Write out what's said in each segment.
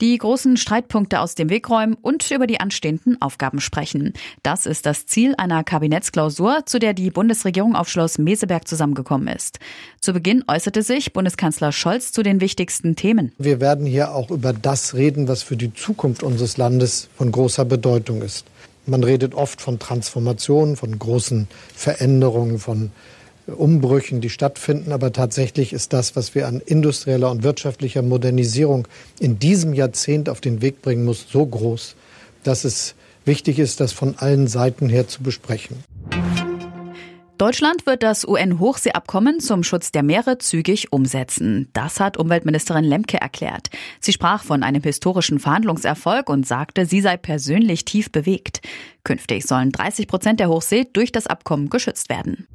Die großen Streitpunkte aus dem Weg räumen und über die anstehenden Aufgaben sprechen. Das ist das Ziel einer Kabinettsklausur, zu der die Bundesregierung auf Schloss Meseberg zusammengekommen ist. Zu Beginn äußerte sich Bundeskanzler Scholz zu den wichtigsten Themen. Wir werden hier auch über das reden, was für die Zukunft unseres Landes von großer Bedeutung ist. Man redet oft von Transformationen, von großen Veränderungen, von Umbrüchen, die stattfinden. Aber tatsächlich ist das, was wir an industrieller und wirtschaftlicher Modernisierung in diesem Jahrzehnt auf den Weg bringen muss, so groß, dass es wichtig ist, das von allen Seiten her zu besprechen. Deutschland wird das UN-Hochseeabkommen zum Schutz der Meere zügig umsetzen. Das hat Umweltministerin Lemke erklärt. Sie sprach von einem historischen Verhandlungserfolg und sagte, sie sei persönlich tief bewegt. Künftig sollen 30 Prozent der Hochsee durch das Abkommen geschützt werden.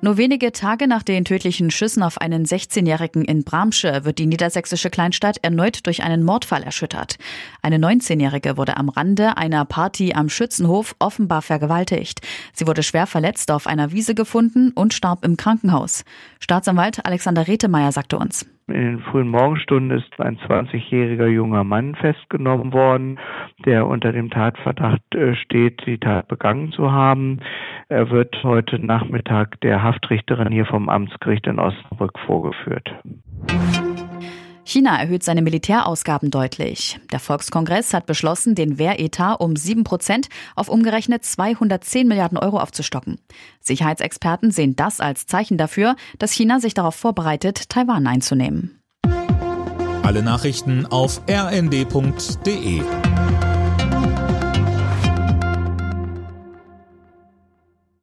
Nur wenige Tage nach den tödlichen Schüssen auf einen 16-Jährigen in Bramsche wird die niedersächsische Kleinstadt erneut durch einen Mordfall erschüttert. Eine 19-Jährige wurde am Rande einer Party am Schützenhof offenbar vergewaltigt. Sie wurde schwer verletzt auf einer Wiese gefunden und starb im Krankenhaus. Staatsanwalt Alexander Retemeyer sagte uns. In den frühen Morgenstunden ist ein 20-jähriger junger Mann festgenommen worden, der unter dem Tatverdacht äh, steht, die Tat begangen zu haben. Er wird heute Nachmittag der Haftrichterin hier vom Amtsgericht in Osnabrück vorgeführt. China erhöht seine Militärausgaben deutlich. Der Volkskongress hat beschlossen, den Wehretat um 7 Prozent auf umgerechnet 210 Milliarden Euro aufzustocken. Sicherheitsexperten sehen das als Zeichen dafür, dass China sich darauf vorbereitet, Taiwan einzunehmen. Alle Nachrichten auf rnd.de